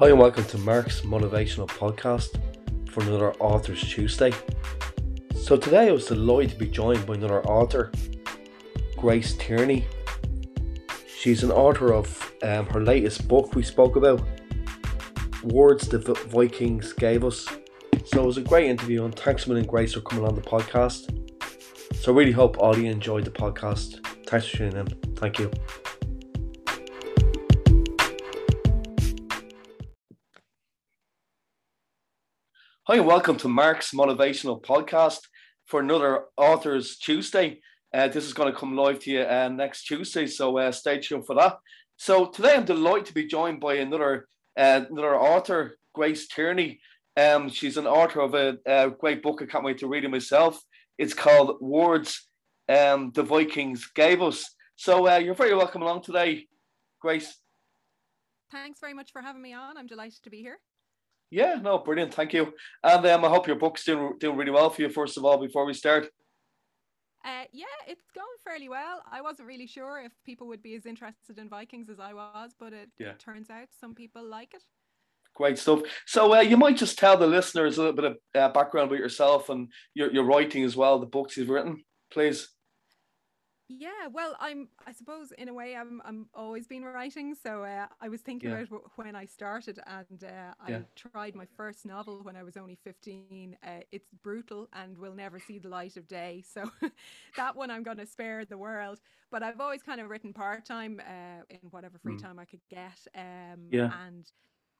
Hi, and welcome to Mark's Motivational Podcast for another Authors Tuesday. So, today I was delighted to be joined by another author, Grace Tierney. She's an author of um, her latest book we spoke about, Words the Vikings Gave Us. So, it was a great interview, and thanks a and Grace, for coming on the podcast. So, I really hope all you enjoyed the podcast. Thanks for tuning in. Thank you. Hi, and welcome to Mark's Motivational Podcast for another Authors Tuesday. Uh, this is going to come live to you uh, next Tuesday, so uh, stay tuned for that. So today I'm delighted to be joined by another uh, another author, Grace Tierney. Um, she's an author of a, a, great book. I can't wait to read it myself. It's called Words um, the Vikings Gave Us. So uh, you're very welcome along today, Grace. Thanks very much for having me on. I'm delighted to be here. Yeah, no, brilliant. Thank you. And um, I hope your book's doing doing really well for you. First of all, before we start. Uh, yeah, it's going fairly well. I wasn't really sure if people would be as interested in Vikings as I was, but it, yeah. it turns out some people like it. Great stuff. So uh, you might just tell the listeners a little bit of uh, background about yourself and your, your writing as well, the books you've written, please. Yeah, well, I'm. I suppose in a way, I'm. I'm always been writing. So uh, I was thinking yeah. about when I started, and uh, I yeah. tried my first novel when I was only fifteen. Uh, it's brutal and will never see the light of day. So that one I'm going to spare the world. But I've always kind of written part time uh, in whatever free mm. time I could get. Um, yeah. And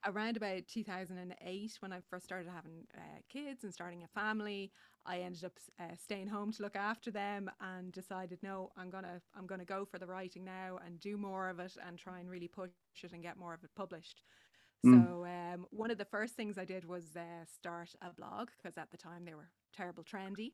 around about 2008 when i first started having uh, kids and starting a family i ended up uh, staying home to look after them and decided no i'm gonna i'm gonna go for the writing now and do more of it and try and really push it and get more of it published mm. so um, one of the first things i did was uh, start a blog because at the time they were terrible trendy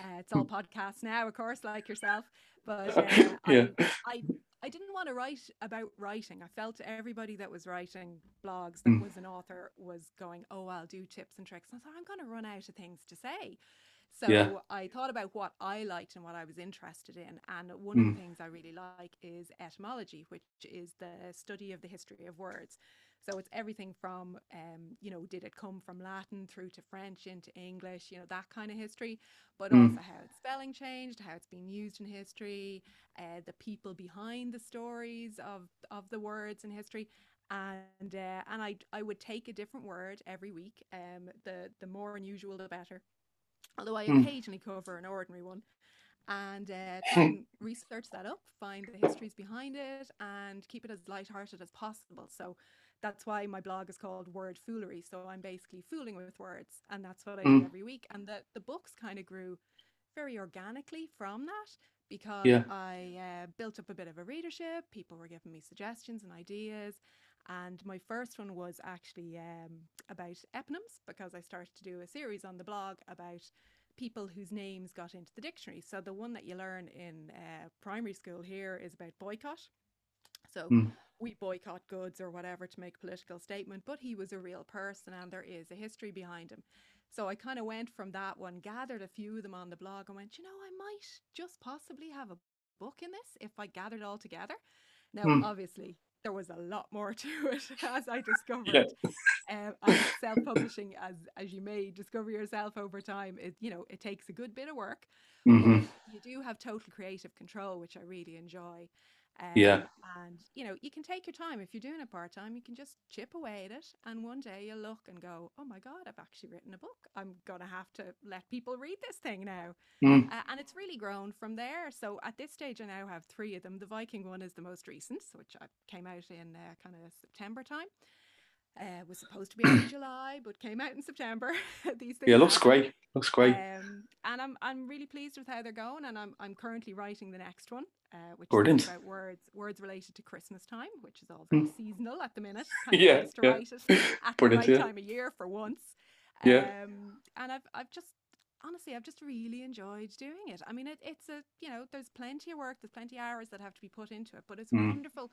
uh, it's all podcasts now of course like yourself but uh, yeah. I, I I didn't want to write about writing. I felt everybody that was writing blogs that mm. was an author was going, "Oh, I'll do tips and tricks." And I thought I'm going to run out of things to say. So yeah. I thought about what I liked and what I was interested in. And one mm. of the mm. things I really like is etymology, which is the study of the history of words. So it's everything from, um, you know, did it come from Latin through to French into English, you know, that kind of history, but mm. also how its spelling changed, how it's been used in history, uh, the people behind the stories of of the words in history. And uh, and I I would take a different word every week. Um, the the more unusual the better. Although I mm. occasionally cover an ordinary one, and uh, research that up, find the histories behind it, and keep it as light-hearted as possible. So that's why my blog is called Word Foolery. So I'm basically fooling with words, and that's what I mm. do every week. And the the books kind of grew very organically from that because yeah. I uh, built up a bit of a readership. People were giving me suggestions and ideas. And my first one was actually um, about eponyms because I started to do a series on the blog about people whose names got into the dictionary. So the one that you learn in uh, primary school here is about boycott. So mm we boycott goods or whatever to make a political statement, but he was a real person and there is a history behind him. So I kind of went from that one, gathered a few of them on the blog, and went, you know, I might just possibly have a book in this if I gathered all together. Now, hmm. obviously, there was a lot more to it as I discovered. Yeah. Um, self-publishing, as as you may discover yourself over time, it you know it takes a good bit of work. Mm-hmm. You do have total creative control, which I really enjoy. Um, yeah. And, you know, you can take your time. If you're doing it part time, you can just chip away at it. And one day you'll look and go, oh my God, I've actually written a book. I'm going to have to let people read this thing now. Mm. Uh, and it's really grown from there. So at this stage, I now have three of them. The Viking one is the most recent, which I came out in uh, kind of September time. Uh, was supposed to be in July, but came out in September. These things. Yeah, looks happen. great. Looks great. Um, and I'm I'm really pleased with how they're going, and I'm I'm currently writing the next one, uh, which Brilliant. is about words words related to Christmas time, which is all very mm. seasonal at the minute. Kind yeah, to yeah. at Brilliant, the right yeah. time of year for once. Yeah. Um, and I've I've just honestly, I've just really enjoyed doing it. I mean, it, it's a, you know, there's plenty of work, there's plenty of hours that have to be put into it, but it's mm. wonderful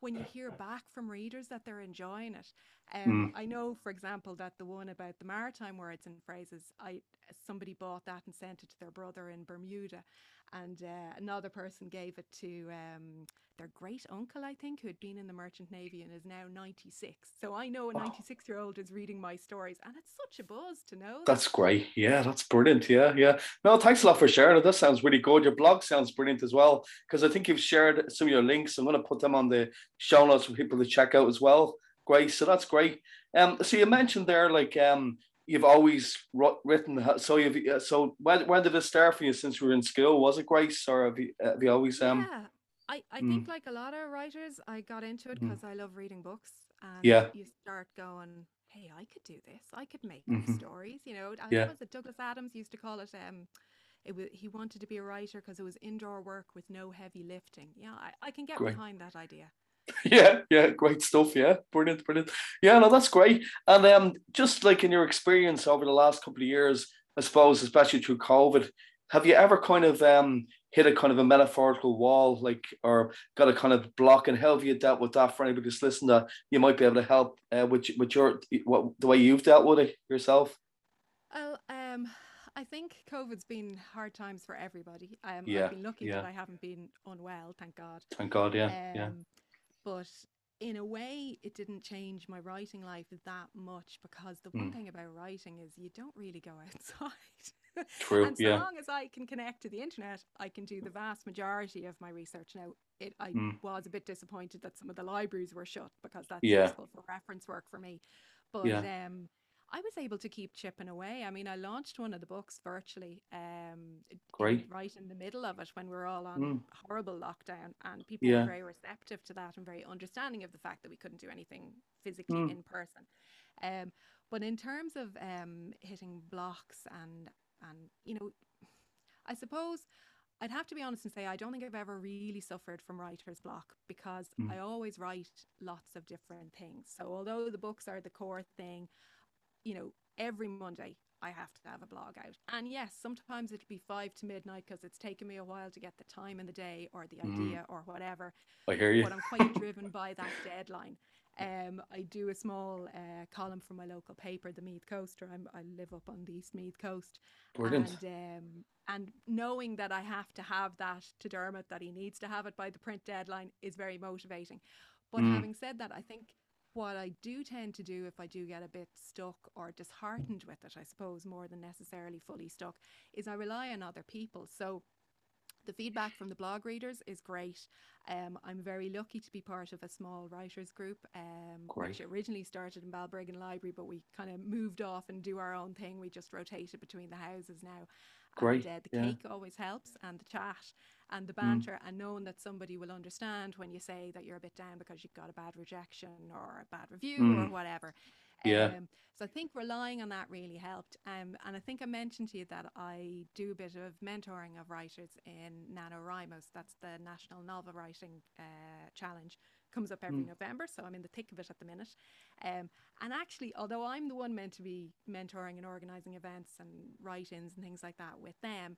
when you hear back from readers that they're enjoying it. Um, mm. I know, for example, that the one about the maritime words and phrases, I somebody bought that and sent it to their brother in Bermuda, and uh, another person gave it to um, their great uncle, I think, who had been in the Merchant Navy and is now 96. So I know a 96 year old is reading my stories, and it's such a buzz to know. That's great. Yeah, that's brilliant. Yeah, yeah. No, thanks a lot for sharing it. That sounds really good. Your blog sounds brilliant as well, because I think you've shared some of your links. I'm going to put them on the show notes for people to check out as well. Great. So that's great. Um, so you mentioned there, like, um, you've always written. So you've so when when did it start for you? Since you were in school, was it Grace, or have you have you always um? Yeah, I, I mm. think like a lot of writers, I got into it because mm. I love reading books. And yeah. you start going, hey, I could do this. I could make mm-hmm. stories. You know, I yeah. was it Douglas Adams used to call it. Um, it was he wanted to be a writer because it was indoor work with no heavy lifting. Yeah, I, I can get great. behind that idea. Yeah, yeah, great stuff. Yeah, brilliant, brilliant. Yeah, no, that's great. And um, just like in your experience over the last couple of years, I suppose, especially through COVID, have you ever kind of um hit a kind of a metaphorical wall, like, or got a kind of block, and how have you dealt with that for anybody who's listening that you might be able to help uh, with, with your, what, the way you've dealt with it yourself? Well, um, I think COVID's been hard times for everybody. Um, yeah, I've been lucky yeah. that I haven't been unwell, thank God. Thank God, yeah, um, yeah. But in a way, it didn't change my writing life that much because the one mm. thing about writing is you don't really go outside. True. and so yeah. long as I can connect to the internet, I can do the vast majority of my research. Now, it I mm. was a bit disappointed that some of the libraries were shut because that's yeah. useful for reference work for me. But yeah. um, I was able to keep chipping away. I mean, I launched one of the books virtually, um, Great. right in the middle of it when we are all on mm. horrible lockdown, and people yeah. were very receptive to that and very understanding of the fact that we couldn't do anything physically mm. in person. Um, but in terms of um, hitting blocks and and you know i suppose i'd have to be honest and say i don't think i've ever really suffered from writer's block because mm. i always write lots of different things so although the books are the core thing you know every monday I have to have a blog out. And yes, sometimes it'll be five to midnight because it's taken me a while to get the time in the day or the mm. idea or whatever. I hear you. But I'm quite driven by that deadline. Um, I do a small uh, column for my local paper, the Meath Coaster. I'm, I live up on the East Meath coast. Brilliant. And, um, and knowing that I have to have that to Dermot, that he needs to have it by the print deadline, is very motivating. But mm. having said that, I think what I do tend to do if I do get a bit stuck or disheartened with it, I suppose, more than necessarily fully stuck, is I rely on other people. So the feedback from the blog readers is great. Um, I'm very lucky to be part of a small writers group, um, which originally started in Balbriggan Library, but we kind of moved off and do our own thing. We just rotated between the houses now. Great. And, uh, the yeah. cake always helps, and the chat and the mm. banter, mm. and knowing that somebody will understand when you say that you're a bit down because you've got a bad rejection or a bad review mm. or whatever. Yeah. Um, so I think relying on that really helped. Um, and I think I mentioned to you that I do a bit of mentoring of writers in NaNoWriMo. That's the National Novel Writing uh, Challenge. Comes up every mm. November, so I'm in the thick of it at the minute. Um, and actually, although I'm the one meant to be mentoring and organising events and write-ins and things like that with them,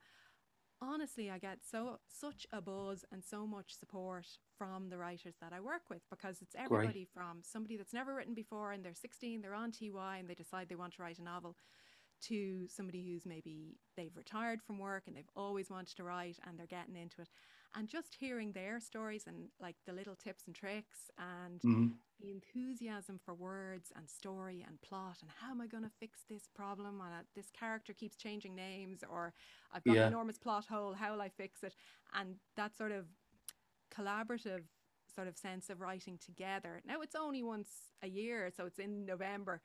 honestly I get so such a buzz and so much support from the writers that I work with because it's everybody Great. from somebody that's never written before and they're 16 they're on TY and they decide they want to write a novel to somebody who's maybe they've retired from work and they've always wanted to write and they're getting into it and just hearing their stories and like the little tips and tricks and mm-hmm. the enthusiasm for words and story and plot and how am I going to fix this problem and uh, this character keeps changing names or I've got yeah. an enormous plot hole how will I fix it and that sort of collaborative sort of sense of writing together now it's only once a year so it's in November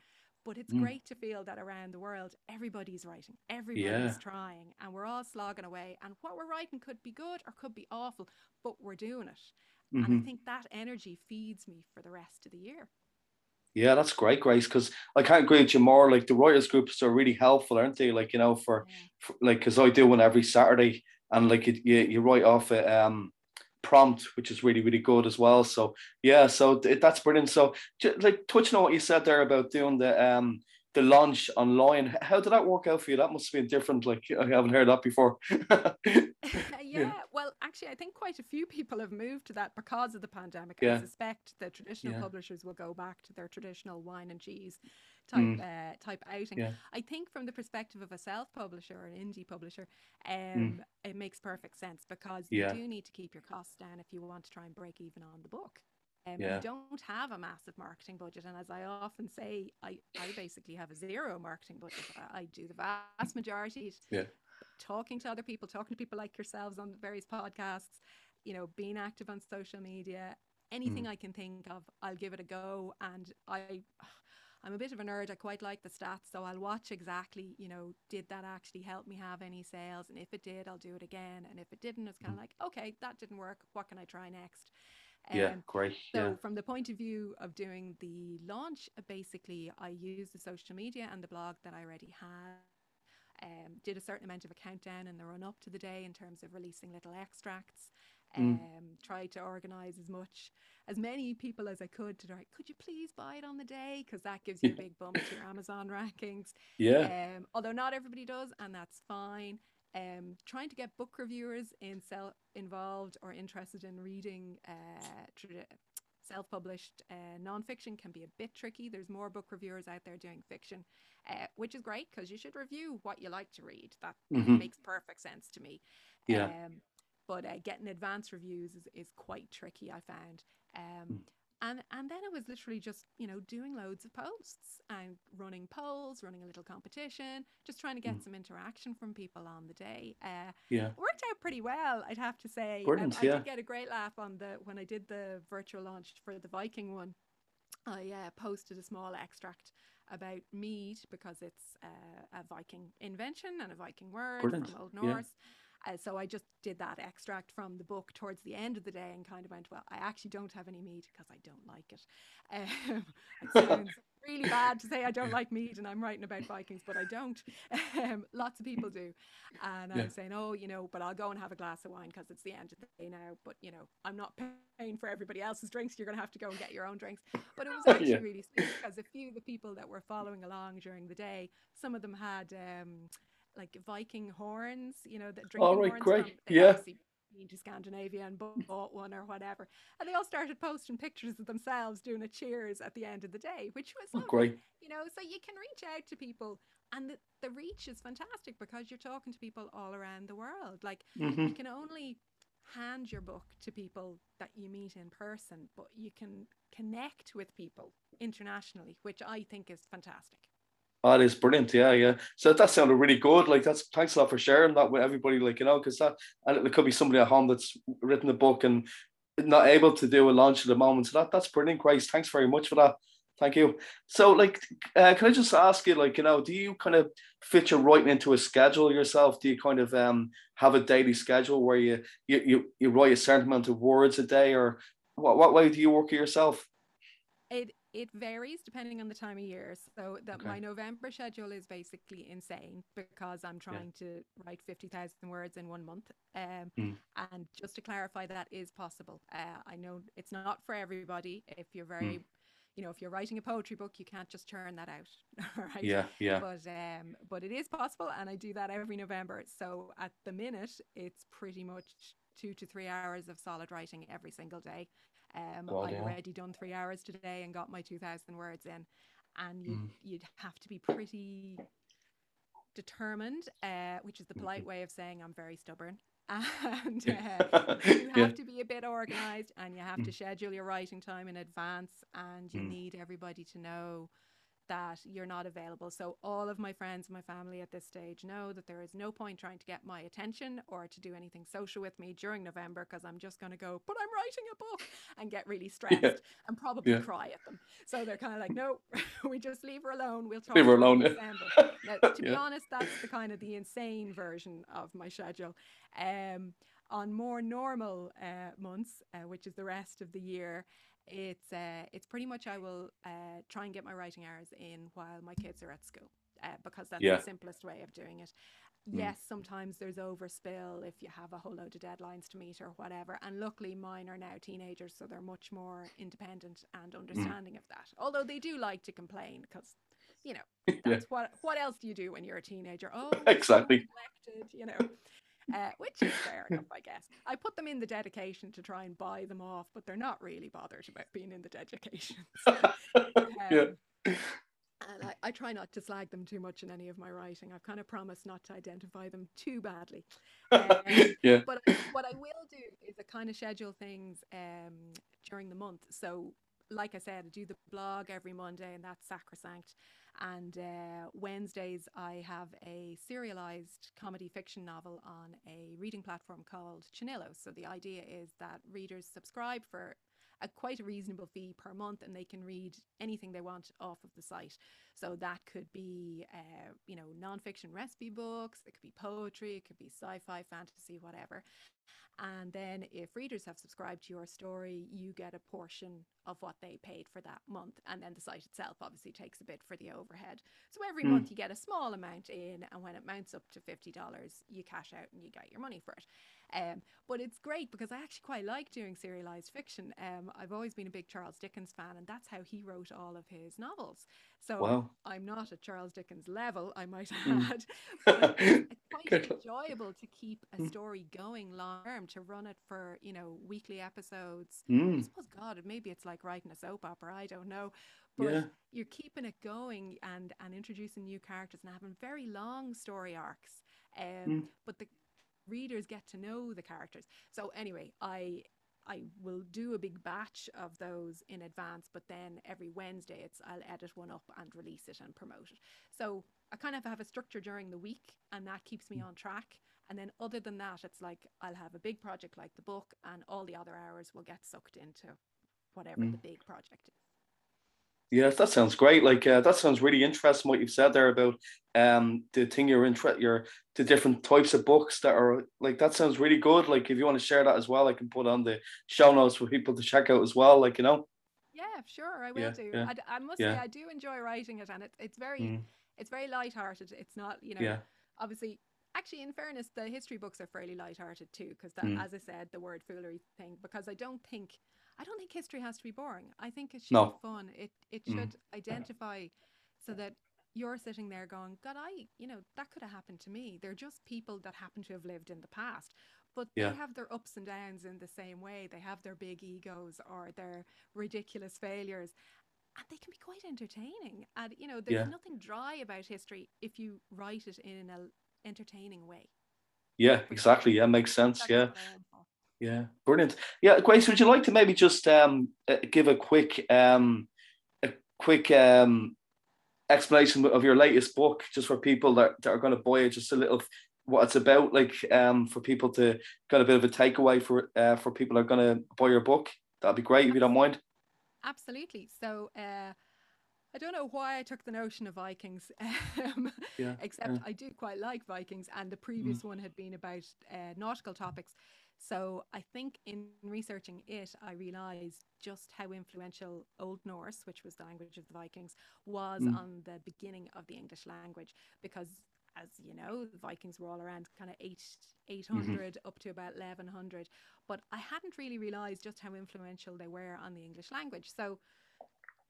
but it's mm. great to feel that around the world, everybody's writing, everybody's yeah. trying, and we're all slogging away. And what we're writing could be good or could be awful, but we're doing it. Mm-hmm. And I mm-hmm. think that energy feeds me for the rest of the year. Yeah, that's great, Grace. Because I can't agree with you more. Like the writers groups are really helpful, aren't they? Like you know, for, yeah. for like because I do one every Saturday, and like you you write off a um prompt, which is really really good as well. So yeah, so th- that's brilliant. So just, like touching on what you said there about doing the um the launch online, how did that work out for you? That must have been different. Like I haven't heard that before. yeah, well, actually, I think quite a few people have moved to that because of the pandemic. Yeah. I suspect the traditional yeah. publishers will go back to their traditional wine and cheese type mm. uh, type outing. Yeah. I think from the perspective of a self publisher or an indie publisher, um, mm. it makes perfect sense because yeah. you do need to keep your costs down if you want to try and break even on the book. Um, yeah. You don't have a massive marketing budget, and as I often say, I, I basically have a zero marketing budget. I, I do the vast majority. Yeah. Talking to other people, talking to people like yourselves on various podcasts, you know, being active on social media, anything mm. I can think of, I'll give it a go. And I, I'm a bit of a nerd. I quite like the stats, so I'll watch exactly, you know, did that actually help me have any sales? And if it did, I'll do it again. And if it didn't, it's kind of mm. like, okay, that didn't work. What can I try next? Um, yeah, great. So, yeah. from the point of view of doing the launch, basically, I used the social media and the blog that I already had. Um, did a certain amount of a countdown in the run up to the day in terms of releasing little extracts. Mm. Um. Tried to organize as much, as many people as I could to write, could you please buy it on the day? Because that gives you a big bump to your Amazon rankings. Yeah. Um, although not everybody does, and that's fine um, trying to get book reviewers in self involved or interested in reading uh, self-published uh, nonfiction can be a bit tricky. There's more book reviewers out there doing fiction, uh, which is great because you should review what you like to read. That mm-hmm. makes perfect sense to me. Yeah. Um, but uh, getting advanced reviews is, is quite tricky. I found. Um, mm and and then it was literally just you know doing loads of posts and running polls running a little competition just trying to get mm. some interaction from people on the day uh, yeah worked out pretty well i'd have to say Brilliant, um, i yeah. did get a great laugh on the when i did the virtual launch for the viking one i uh, posted a small extract about mead because it's uh, a viking invention and a viking word Brilliant. from old norse yeah uh, so I just did that extract from the book towards the end of the day and kind of went, well, I actually don't have any meat because I don't like it. Um, it sounds really bad to say I don't like meat and I'm writing about Vikings, but I don't. Um, lots of people do. And yeah. I'm saying, oh, you know, but I'll go and have a glass of wine because it's the end of the day now. But, you know, I'm not paying for everybody else's drinks. You're going to have to go and get your own drinks. But it was actually yeah. really sweet because a few of the people that were following along during the day, some of them had. Um, like Viking horns, you know, that drinking all right, horns great. From, yeah. Been to Scandinavia and bought one or whatever, and they all started posting pictures of themselves doing a cheers at the end of the day, which was oh, great. You know, so you can reach out to people, and the, the reach is fantastic because you're talking to people all around the world. Like mm-hmm. you can only hand your book to people that you meet in person, but you can connect with people internationally, which I think is fantastic. Oh, it is brilliant. Yeah, yeah. So that sounded really good. Like that's thanks a lot for sharing that with everybody. Like you know, because that and it could be somebody at home that's written a book and not able to do a launch at the moment. So that that's brilliant, Grace. Thanks very much for that. Thank you. So, like, uh, can I just ask you, like, you know, do you kind of fit your writing into a schedule yourself? Do you kind of um, have a daily schedule where you, you you you write a certain amount of words a day, or what what way do you work it yourself? It it varies depending on the time of year. So that okay. my November schedule is basically insane because I'm trying yeah. to write 50,000 words in one month. Um, mm. And just to clarify, that is possible. Uh, I know it's not for everybody. If you're very, mm. you know, if you're writing a poetry book, you can't just churn that out. right? Yeah, yeah. But um, but it is possible, and I do that every November. So at the minute, it's pretty much two to three hours of solid writing every single day. Um, I've yeah. already done three hours today and got my 2,000 words in. And you'd, mm. you'd have to be pretty determined, uh, which is the polite mm-hmm. way of saying I'm very stubborn. And uh, you have yeah. to be a bit organized and you have mm. to schedule your writing time in advance and you mm. need everybody to know that you're not available. So all of my friends and my family at this stage know that there is no point trying to get my attention or to do anything social with me during November because I'm just going to go, but I'm writing a book and get really stressed yeah. and probably yeah. cry at them. So they're kind of like, no, we just leave her alone. We'll talk leave her alone. now, to be honest, that's the kind of the insane version of my schedule. Um, on more normal uh, months, uh, which is the rest of the year, it's uh, it's pretty much I will uh, try and get my writing hours in while my kids are at school uh, because that's yeah. the simplest way of doing it. Mm. Yes, sometimes there's overspill if you have a whole load of deadlines to meet or whatever. And luckily, mine are now teenagers, so they're much more independent and mm. understanding mm. of that. Although they do like to complain because, you know, that's yeah. what what else do you do when you're a teenager? Oh, exactly. So you know uh, which is fair enough, I guess. I put them in the dedication to try and buy them off, but they're not really bothered about being in the dedication. um, yeah. and I, I, try not to slag them too much in any of my writing. I've kind of promised not to identify them too badly. Um, yeah. But what I will do is I kind of schedule things um, during the month. So, like I said, I do the blog every Monday, and that's sacrosanct. And uh, Wednesdays, I have a serialized comedy fiction novel on a reading platform called Channillo. So the idea is that readers subscribe for a quite a reasonable fee per month and they can read anything they want off of the site. So that could be, uh, you know, nonfiction recipe books, it could be poetry, it could be sci fi, fantasy, whatever. And then if readers have subscribed to your story, you get a portion of what they paid for that month. And then the site itself obviously takes a bit for the overhead. So every mm. month you get a small amount in, and when it mounts up to $50, you cash out and you get your money for it. Um, but it's great because I actually quite like doing serialized fiction. Um, I've always been a big Charles Dickens fan, and that's how he wrote all of his novels. So wow. I'm not at Charles Dickens level, I might mm. add, but it's quite enjoyable to keep a hmm. story going long term, to run it for you know weekly episodes. Mm. I suppose God, maybe it's like writing a soap opera. I don't know, but yeah. you're keeping it going and and introducing new characters and having very long story arcs. Um, mm. But the readers get to know the characters. So anyway, I I will do a big batch of those in advance, but then every Wednesday it's I'll edit one up and release it and promote it. So I kind of have a structure during the week and that keeps me mm. on track. And then other than that, it's like I'll have a big project like the book and all the other hours will get sucked into whatever mm. the big project is. Yes, that sounds great. Like uh, that sounds really interesting. What you've said there about um the thing you're interested, your the different types of books that are like that sounds really good. Like if you want to share that as well, I can put on the show notes for people to check out as well. Like you know. Yeah, sure, I will yeah, do. Yeah, I, I must yeah. say I do enjoy writing it, and it's it's very mm. it's very light-hearted. It's not you know obviously actually in fairness the history books are fairly light-hearted too because that mm. as I said the word foolery thing because I don't think I don't think history has to be boring. I think it should no. be fun. It it mm. should mm. identify so that you're sitting there going, God, I, you know, that could have happened to me. They're just people that happen to have lived in the past. But yeah. they have their ups and downs in the same way. They have their big egos or their ridiculous failures. And they can be quite entertaining. And, you know, there's yeah. nothing dry about history if you write it in an entertaining way. Yeah, exactly. Yeah, makes sense. yeah. Yeah, brilliant. Yeah, Grace, would you like to maybe just um, uh, give a quick um, a quick um, explanation of your latest book, just for people that, that are going to buy it, just a little what it's about, like um, for people to get a bit of a takeaway for uh, for people that are going to buy your book. That'd be great if you don't mind. Absolutely. So. Uh... I don't know why I took the notion of Vikings, um, yeah, except yeah. I do quite like Vikings, and the previous mm. one had been about uh, nautical topics. So I think in researching it, I realized just how influential Old Norse, which was the language of the Vikings, was mm. on the beginning of the English language because as you know, the Vikings were all around kind of 8 800 mm-hmm. up to about 1100, but I hadn't really realized just how influential they were on the English language. So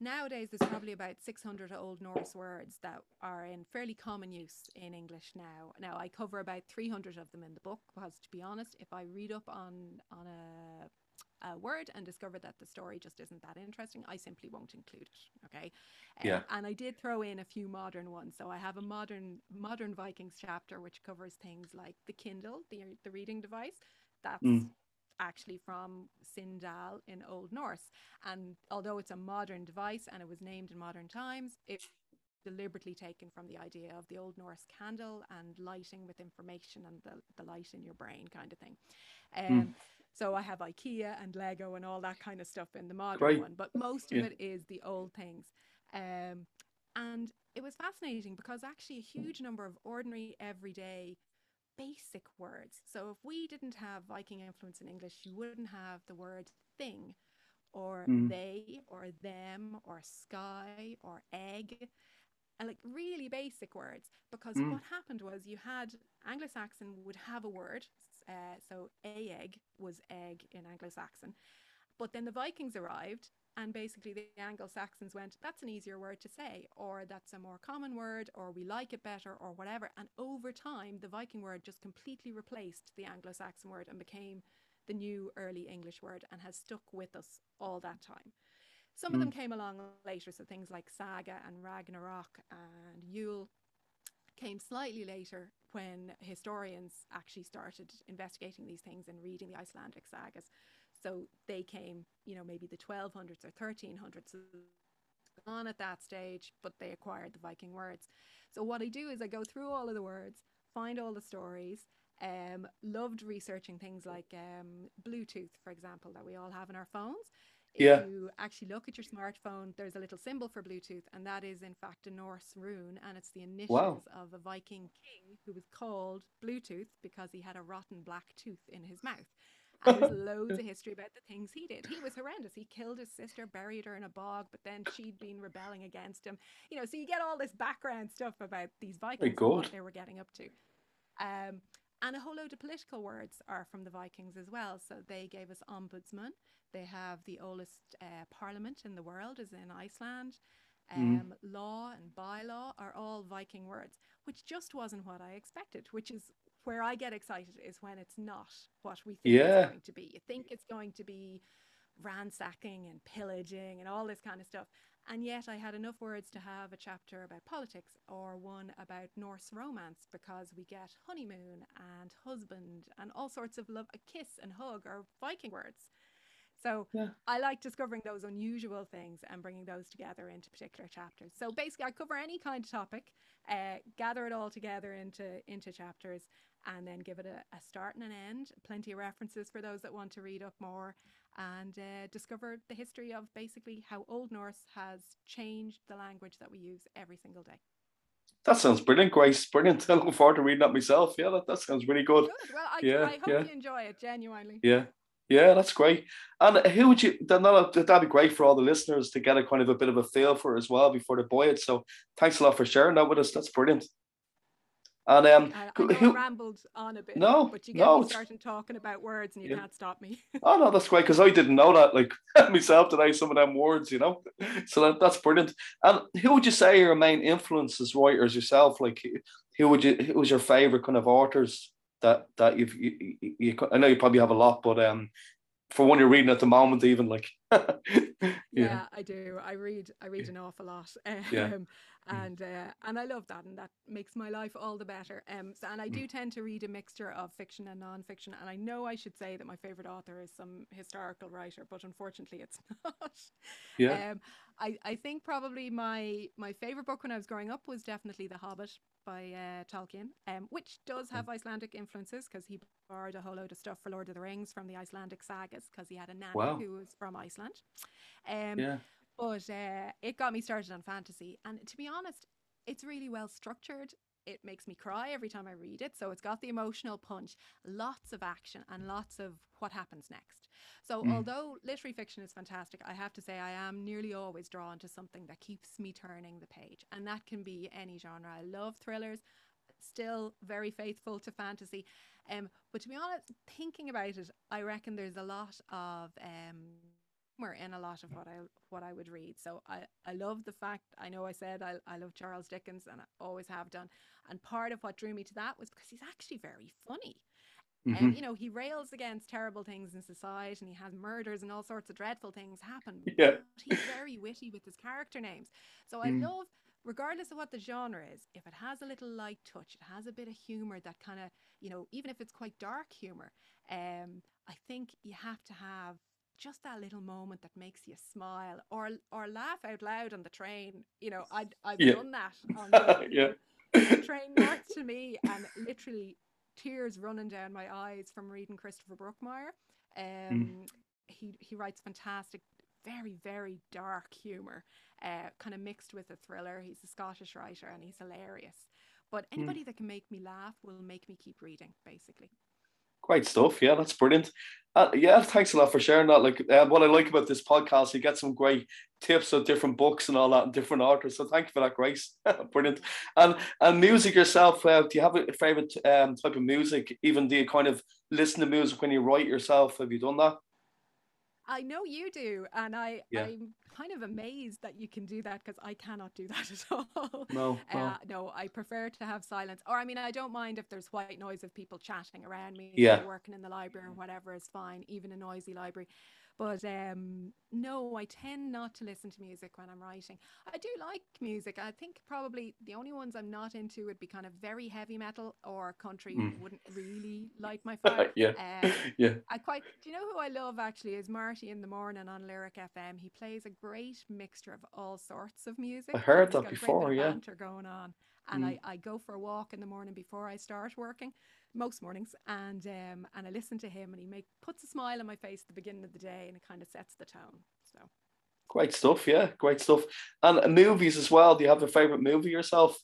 Nowadays, there's probably about 600 Old Norse words that are in fairly common use in English now. Now, I cover about 300 of them in the book because, to be honest, if I read up on on a, a word and discover that the story just isn't that interesting, I simply won't include it. Okay. Um, yeah. and I did throw in a few modern ones. So I have a modern modern Vikings chapter which covers things like the Kindle, the the reading device. That's mm actually from Sindal in Old Norse. And although it's a modern device and it was named in modern times, it deliberately taken from the idea of the Old Norse candle and lighting with information and the, the light in your brain kind of thing. Hmm. Um, mm. So I have IKEA and Lego and all that kind of stuff in the modern Great. one, but most of yeah. it is the old things. Um, and it was fascinating because actually a huge number of ordinary everyday basic words. So if we didn't have Viking influence in English, you wouldn't have the word thing or mm. they or them or sky or egg like really basic words because mm. what happened was you had anglo-saxon would have a word uh, so a egg was egg in anglo-saxon but then the vikings arrived and basically, the Anglo Saxons went, that's an easier word to say, or that's a more common word, or we like it better, or whatever. And over time, the Viking word just completely replaced the Anglo Saxon word and became the new early English word and has stuck with us all that time. Some mm. of them came along later, so things like Saga and Ragnarok and Yule came slightly later when historians actually started investigating these things and reading the Icelandic sagas. So they came, you know, maybe the 1200s or 1300s on at that stage, but they acquired the Viking words. So what I do is I go through all of the words, find all the stories. Um, loved researching things like um, Bluetooth, for example, that we all have in our phones. If yeah. you actually look at your smartphone, there's a little symbol for Bluetooth, and that is in fact a Norse rune, and it's the initials wow. of a Viking king who was called Bluetooth because he had a rotten black tooth in his mouth. And there's loads of history about the things he did. He was horrendous. He killed his sister, buried her in a bog, but then she'd been rebelling against him. You know, so you get all this background stuff about these Vikings and what they were getting up to. Um, and a whole load of political words are from the Vikings as well. So they gave us ombudsman. They have the oldest uh, parliament in the world, is in Iceland. Mm. Um, mm. Law and bylaw are all Viking words, which just wasn't what I expected, which is where I get excited is when it's not what we think yeah. it's going to be. You think it's going to be ransacking and pillaging and all this kind of stuff. And yet I had enough words to have a chapter about politics or one about Norse romance because we get honeymoon and husband and all sorts of love. A kiss and hug are Viking words. So yeah. I like discovering those unusual things and bringing those together into particular chapters. So basically, I cover any kind of topic, uh, gather it all together into into chapters, and then give it a, a, start and an end. Plenty of references for those that want to read up more and uh, discover the history of basically how Old Norse has changed the language that we use every single day. That sounds brilliant, Grace. Brilliant. I'm looking forward to reading that myself. Yeah, that, that sounds really good. good. Well, I, yeah, I hope yeah. you enjoy it genuinely. Yeah. Yeah, that's great. And who would you? That, that'd be great for all the listeners to get a kind of a bit of a feel for as well before they buy it. So, thanks a lot for sharing that with us. That's brilliant. And um, I, I who, rambled on a bit. No, but you get no, me starting talking about words, and you yeah. can't stop me. oh no, that's great because I didn't know that like myself today. Some of them words, you know. So that, that's brilliant. And who would you say your main influences writers yourself? Like, who would you? Who was your favorite kind of authors that that you've? You, you, you, I know you probably have a lot, but um, for one you're reading at the moment, even like. yeah. yeah. I do. I read. I read yeah. an awful lot. Um, yeah. Mm. and uh, and I love that, and that makes my life all the better. Um, so, and I do mm. tend to read a mixture of fiction and non-fiction, and I know I should say that my favorite author is some historical writer, but unfortunately, it's not. Yeah. Um, I I think probably my my favorite book when I was growing up was definitely The Hobbit by uh, Tolkien, um, which does have mm. Icelandic influences because he borrowed a whole load of stuff for Lord of the Rings from the Icelandic sagas because he had a nanny wow. who was from Iceland. Um, yeah. But uh, it got me started on fantasy. And to be honest, it's really well structured. It makes me cry every time I read it. So it's got the emotional punch, lots of action, and lots of what happens next. So, mm. although literary fiction is fantastic, I have to say I am nearly always drawn to something that keeps me turning the page. And that can be any genre. I love thrillers, still very faithful to fantasy. Um, but to be honest, thinking about it, I reckon there's a lot of um, humor in a lot of what I what I would read. So I, I love the fact I know I said I, I love Charles Dickens and I always have done. And part of what drew me to that was because he's actually very funny. Mm-hmm. And you know, he rails against terrible things in society and he has murders and all sorts of dreadful things happen. Yeah. he's very witty with his character names. So I mm. love regardless of what the genre is, if it has a little light touch, it has a bit of humor that kind of, you know, even if it's quite dark humor, um, I think you have to have just that little moment that makes you smile or or laugh out loud on the train. You know, I I've yeah. done that on the, yeah. the train north to me and literally tears running down my eyes from reading Christopher Brookmyre. Um, mm. he he writes fantastic, very very dark humor, uh, kind of mixed with a thriller. He's a Scottish writer and he's hilarious. But mm. anybody mm. that can make me laugh will make me keep reading, basically. Great stuff. Yeah, that's brilliant. Uh, yeah, thanks a lot for sharing that. Like, uh, what I like about this podcast, you get some great tips of different books and all that, and different authors. So thank you for that, Grace. brilliant. And and music yourself. Uh, do you have a favorite um, type of music? Even do you kind of listen to music when you write yourself? Have you done that? I know you do, and I yeah. I'm kind of amazed that you can do that because I cannot do that at all. No, no. Uh, no, I prefer to have silence. Or I mean, I don't mind if there's white noise of people chatting around me. Yeah, working in the library or whatever is fine, even a noisy library. But um, no, I tend not to listen to music when I'm writing. I do like music. I think probably the only ones I'm not into would be kind of very heavy metal or country. Mm. Wouldn't really like my vibe. yeah, uh, yeah. I quite. Do you know who I love actually? Is Marty in the morning on Lyric FM. He plays a great mixture of all sorts of music. I heard He's that before. yeah, going on, and mm. I I go for a walk in the morning before I start working most mornings and um and I listen to him and he make puts a smile on my face at the beginning of the day and it kind of sets the tone. So great stuff, yeah, great stuff. And movies as well. Do you have a favorite movie yourself?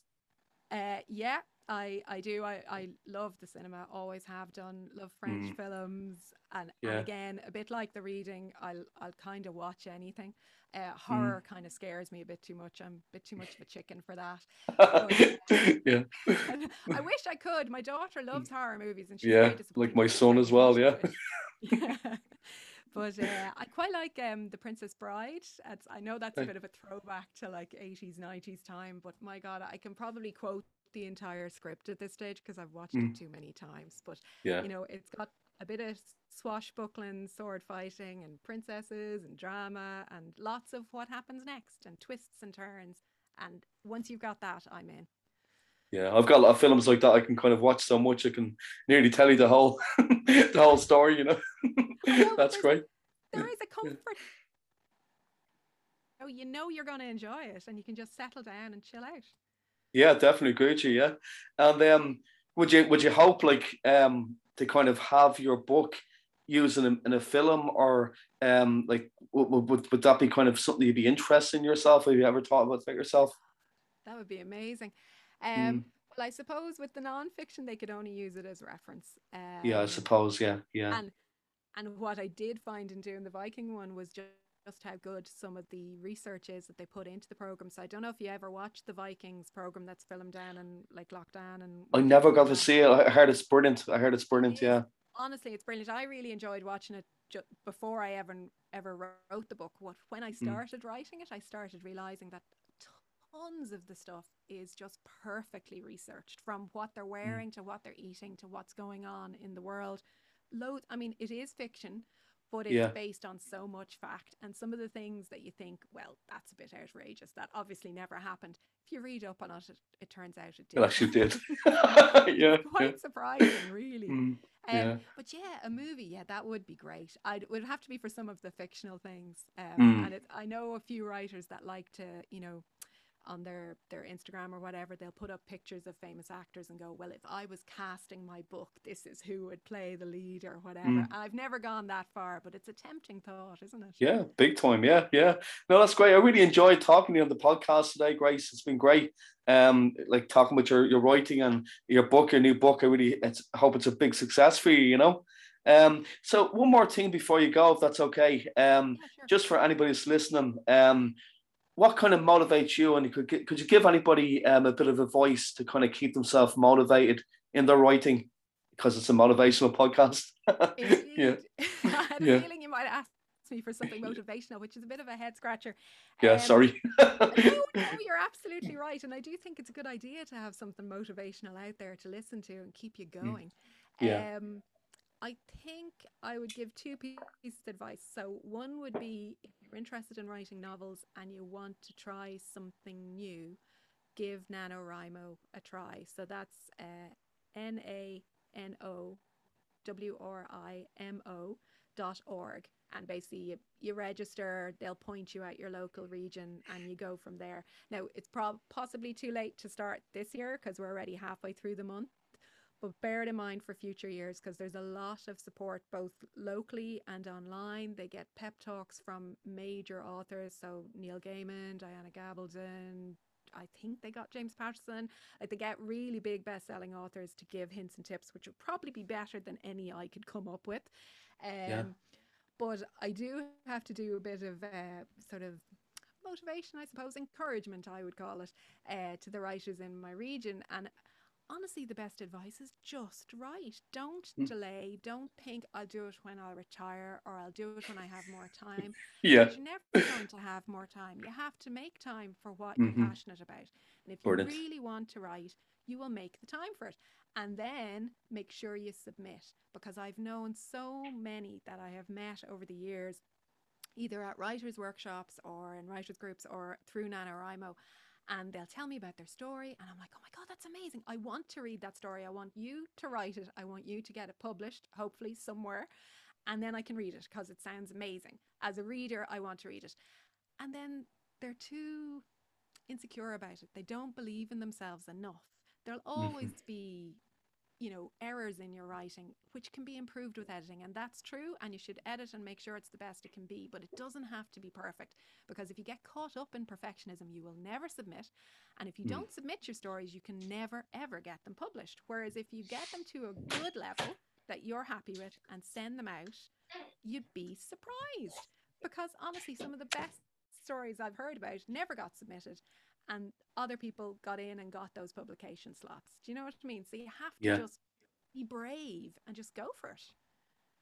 Uh yeah, I I do. I I love the cinema. Always have done. Love French mm. films, and, yeah. and again, a bit like the reading, I'll I'll kind of watch anything. Uh, mm. horror mm. kind of scares me a bit too much. I'm a bit too much of a chicken for that. yeah. I wish I could. My daughter loves horror movies, and she's yeah, like my son as well. Yeah. yeah. But uh, I quite like um, the Princess Bride. It's, I know that's a bit of a throwback to like 80s, 90s time, but my God, I can probably quote the entire script at this stage because I've watched mm. it too many times. But yeah. you know, it's got a bit of swashbuckling, sword fighting, and princesses and drama, and lots of what happens next, and twists and turns. And once you've got that, I'm in. Yeah, I've got a lot of films like that. I can kind of watch so much I can nearly tell you the whole the whole story. You know, know that's great. There is a comfort. Yeah. Oh, you know you're going to enjoy it, and you can just settle down and chill out. Yeah, definitely agree with. Yeah, and um, would you would you hope like um to kind of have your book used in a, in a film or um like would, would, would that be kind of something you'd be interested in yourself? Have you ever thought about that yourself? That would be amazing. Um, mm. Well, I suppose with the nonfiction, they could only use it as reference. Um, yeah, I suppose. Yeah, yeah. And and what I did find in doing the Viking one was just just how good some of the research is that they put into the program. So I don't know if you ever watched the Vikings program that's filmed down and like Lockdown and. I never got to see it. I heard it's brilliant. I heard it's brilliant. Yeah. Honestly, it's brilliant. I really enjoyed watching it before I ever ever wrote the book. What when I hmm. started mm. writing it, I started realizing that tons of the stuff is just perfectly researched from what they're hmm. wearing mm. to what they're eating to what's going on in the world. Loads. I mean, it is fiction, but it's yeah. based on so much fact. And some of the things that you think, well, that's a bit outrageous, that obviously never happened. If you read up on it, it, it turns out it did. It actually did. yeah. quite yeah. surprising, really. Mm, um, yeah. But yeah, a movie, yeah, that would be great. I'd, it would have to be for some of the fictional things. Um, mm. And it, I know a few writers that like to, you know, on their their Instagram or whatever, they'll put up pictures of famous actors and go, "Well, if I was casting my book, this is who would play the lead or whatever." Mm. I've never gone that far, but it's a tempting thought, isn't it? Yeah, big time. Yeah, yeah. No, that's great. I really enjoyed talking to you on the podcast today, Grace. It's been great. Um, like talking about your your writing and your book, your new book. I really it's, hope it's a big success for you. You know. Um, so one more thing before you go, if that's okay. Um, yeah, sure. just for anybody who's listening, um, what kind of motivates you? And could could you give anybody um, a bit of advice to kind of keep themselves motivated in their writing? Because it's a motivational podcast. yeah. I had a feeling you might ask me for something motivational, which is a bit of a head scratcher. Yeah, um, sorry. no, no, you're absolutely right, and I do think it's a good idea to have something motivational out there to listen to and keep you mm. going. Yeah. Um, I think I would give two pieces of advice. So, one would be if you're interested in writing novels and you want to try something new, give NaNoWriMo a try. So, that's uh, N A N O W R I M O dot org. And basically, you, you register, they'll point you at your local region, and you go from there. Now, it's prob- possibly too late to start this year because we're already halfway through the month but bear it in mind for future years because there's a lot of support both locally and online. They get pep talks from major authors, so Neil Gaiman, Diana Gabaldon. I think they got James Patterson. Like they get really big best-selling authors to give hints and tips, which would probably be better than any I could come up with. Um, yeah. But I do have to do a bit of uh, sort of motivation, I suppose, encouragement, I would call it, uh, to the writers in my region. And honestly, the best advice is just write. Don't mm. delay. Don't think I'll do it when I'll retire or I'll do it when I have more time. yeah. You're never going to have more time. You have to make time for what mm-hmm. you're passionate about. And if Brilliant. you really want to write, you will make the time for it. And then make sure you submit because I've known so many that I have met over the years either at writers' workshops or in writers' groups or through NaNoWriMo. And they'll tell me about their story. And I'm like, oh my God, that's amazing. I want to read that story. I want you to write it. I want you to get it published, hopefully somewhere. And then I can read it because it sounds amazing. As a reader, I want to read it. And then they're too insecure about it. They don't believe in themselves enough. There'll mm-hmm. always be you know errors in your writing which can be improved with editing and that's true and you should edit and make sure it's the best it can be but it doesn't have to be perfect because if you get caught up in perfectionism you will never submit and if you mm. don't submit your stories you can never ever get them published whereas if you get them to a good level that you're happy with and send them out you'd be surprised because honestly some of the best stories I've heard about never got submitted and other people got in and got those publication slots. Do you know what I mean? So you have to yeah. just be brave and just go for it.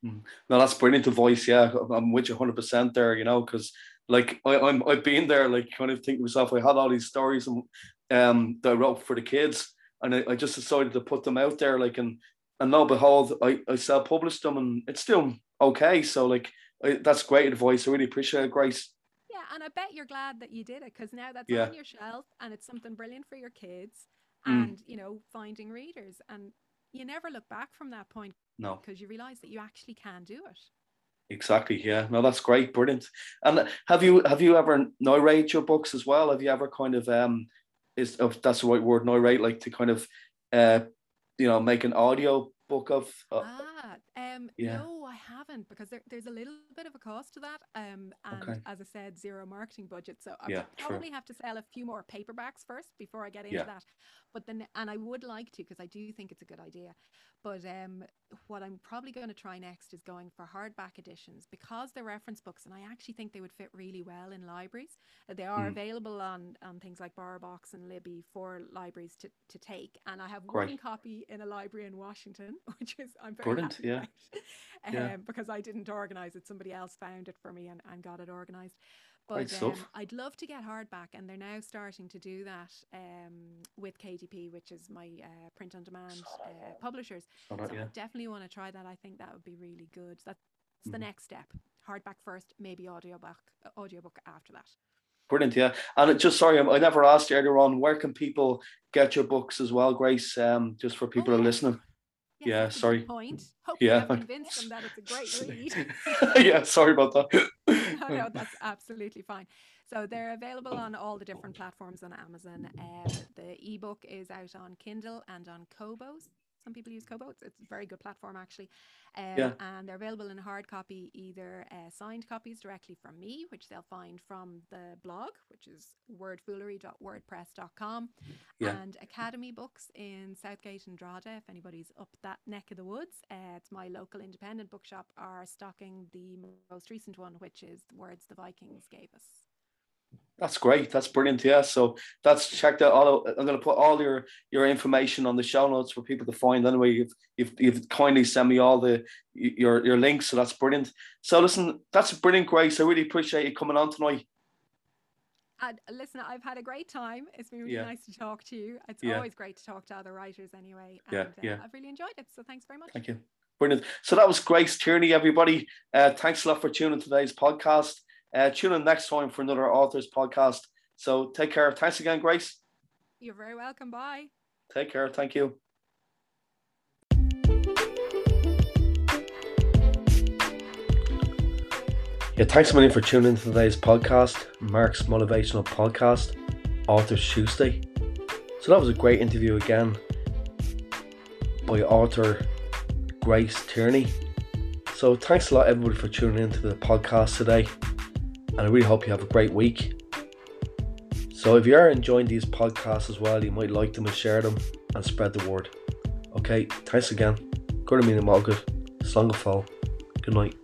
Mm. No, that's brilliant advice. Yeah, I'm with you 100% there, you know, because like I, I'm, I've been there, like kind of thinking myself, I had all these stories and um, that I wrote for the kids, and I, I just decided to put them out there, like, and and now behold, I, I self published them, and it's still okay. So, like, I, that's great advice. I really appreciate it, Grace. And I bet you're glad that you did it because now that's yeah. on your shelf and it's something brilliant for your kids mm. and you know finding readers and you never look back from that point. No, because you realize that you actually can do it. Exactly. Yeah. No, that's great. Brilliant. And have you have you ever narrate your books as well? Have you ever kind of um is if that's the right word narrate like to kind of uh you know make an audio book of uh, ah um yeah. no haven't because there, there's a little bit of a cost to that. Um, and okay. as I said, zero marketing budget. So I yeah, probably true. have to sell a few more paperbacks first before I get into yeah. that. But then, and I would like to because I do think it's a good idea. But um, what I'm probably going to try next is going for hardback editions because they're reference books, and I actually think they would fit really well in libraries. Uh, they are mm. available on on things like BorrowBox and Libby for libraries to, to take. And I have Great. one copy in a library in Washington, which is I'm very Brilliant, happy yeah. um, yeah. because I didn't organize it; somebody else found it for me and, and got it organized. But um, I'd love to get hardback, and they're now starting to do that um, with KDP, which is my uh, print on demand uh, publishers. so yeah. I definitely want to try that. I think that would be really good. That's mm. the next step: hardback first, maybe audiobook, audiobook after that. Brilliant, yeah. And just sorry, I never asked you earlier on. Where can people get your books as well, Grace? Um, just for people oh, who are listening. Yeah, sorry. Point. Hopefully yeah. I've convinced them that it's a great read. yeah, sorry about that. no, no, that's absolutely fine. So they're available on all the different platforms on Amazon. Uh, the ebook is out on Kindle and on Kobo. Some people use Kobo. It's, it's a very good platform, actually. Um, yeah. And they're available in hard copy, either uh, signed copies directly from me, which they'll find from the blog, which is wordfoolery.wordpress.com, yeah. and Academy Books in Southgate and Drogheda, if anybody's up that neck of the woods. Uh, it's my local independent bookshop are stocking the most recent one, which is The Words the Vikings Gave Us. That's great. That's brilliant. Yeah. So that's checked out all. I'm going to put all your your information on the show notes for people to find. Anyway, you've you've, you've kindly sent me all the your your links. So that's brilliant. So listen, that's brilliant, Grace. I really appreciate you coming on tonight. And listen, I've had a great time. It's been really yeah. nice to talk to you. It's yeah. always great to talk to other writers anyway. And, yeah, yeah. Uh, I've really enjoyed it. So thanks very much. Thank you. Brilliant. So that was Grace Tierney, everybody. Uh, thanks a lot for tuning today's podcast. Uh, tune in next time for another authors podcast. So take care. Thanks again, Grace. You're very welcome. Bye. Take care. Thank you. Yeah, thanks a million for tuning in to today's podcast, Mark's Motivational Podcast, Authors Tuesday. So that was a great interview again by author Grace Tierney. So thanks a lot everybody for tuning into the podcast today and I really hope you have a great week. So, if you are enjoying these podcasts as well, you might like them and share them and spread the word. Okay, thanks again. Good to meet you, all good. Good night.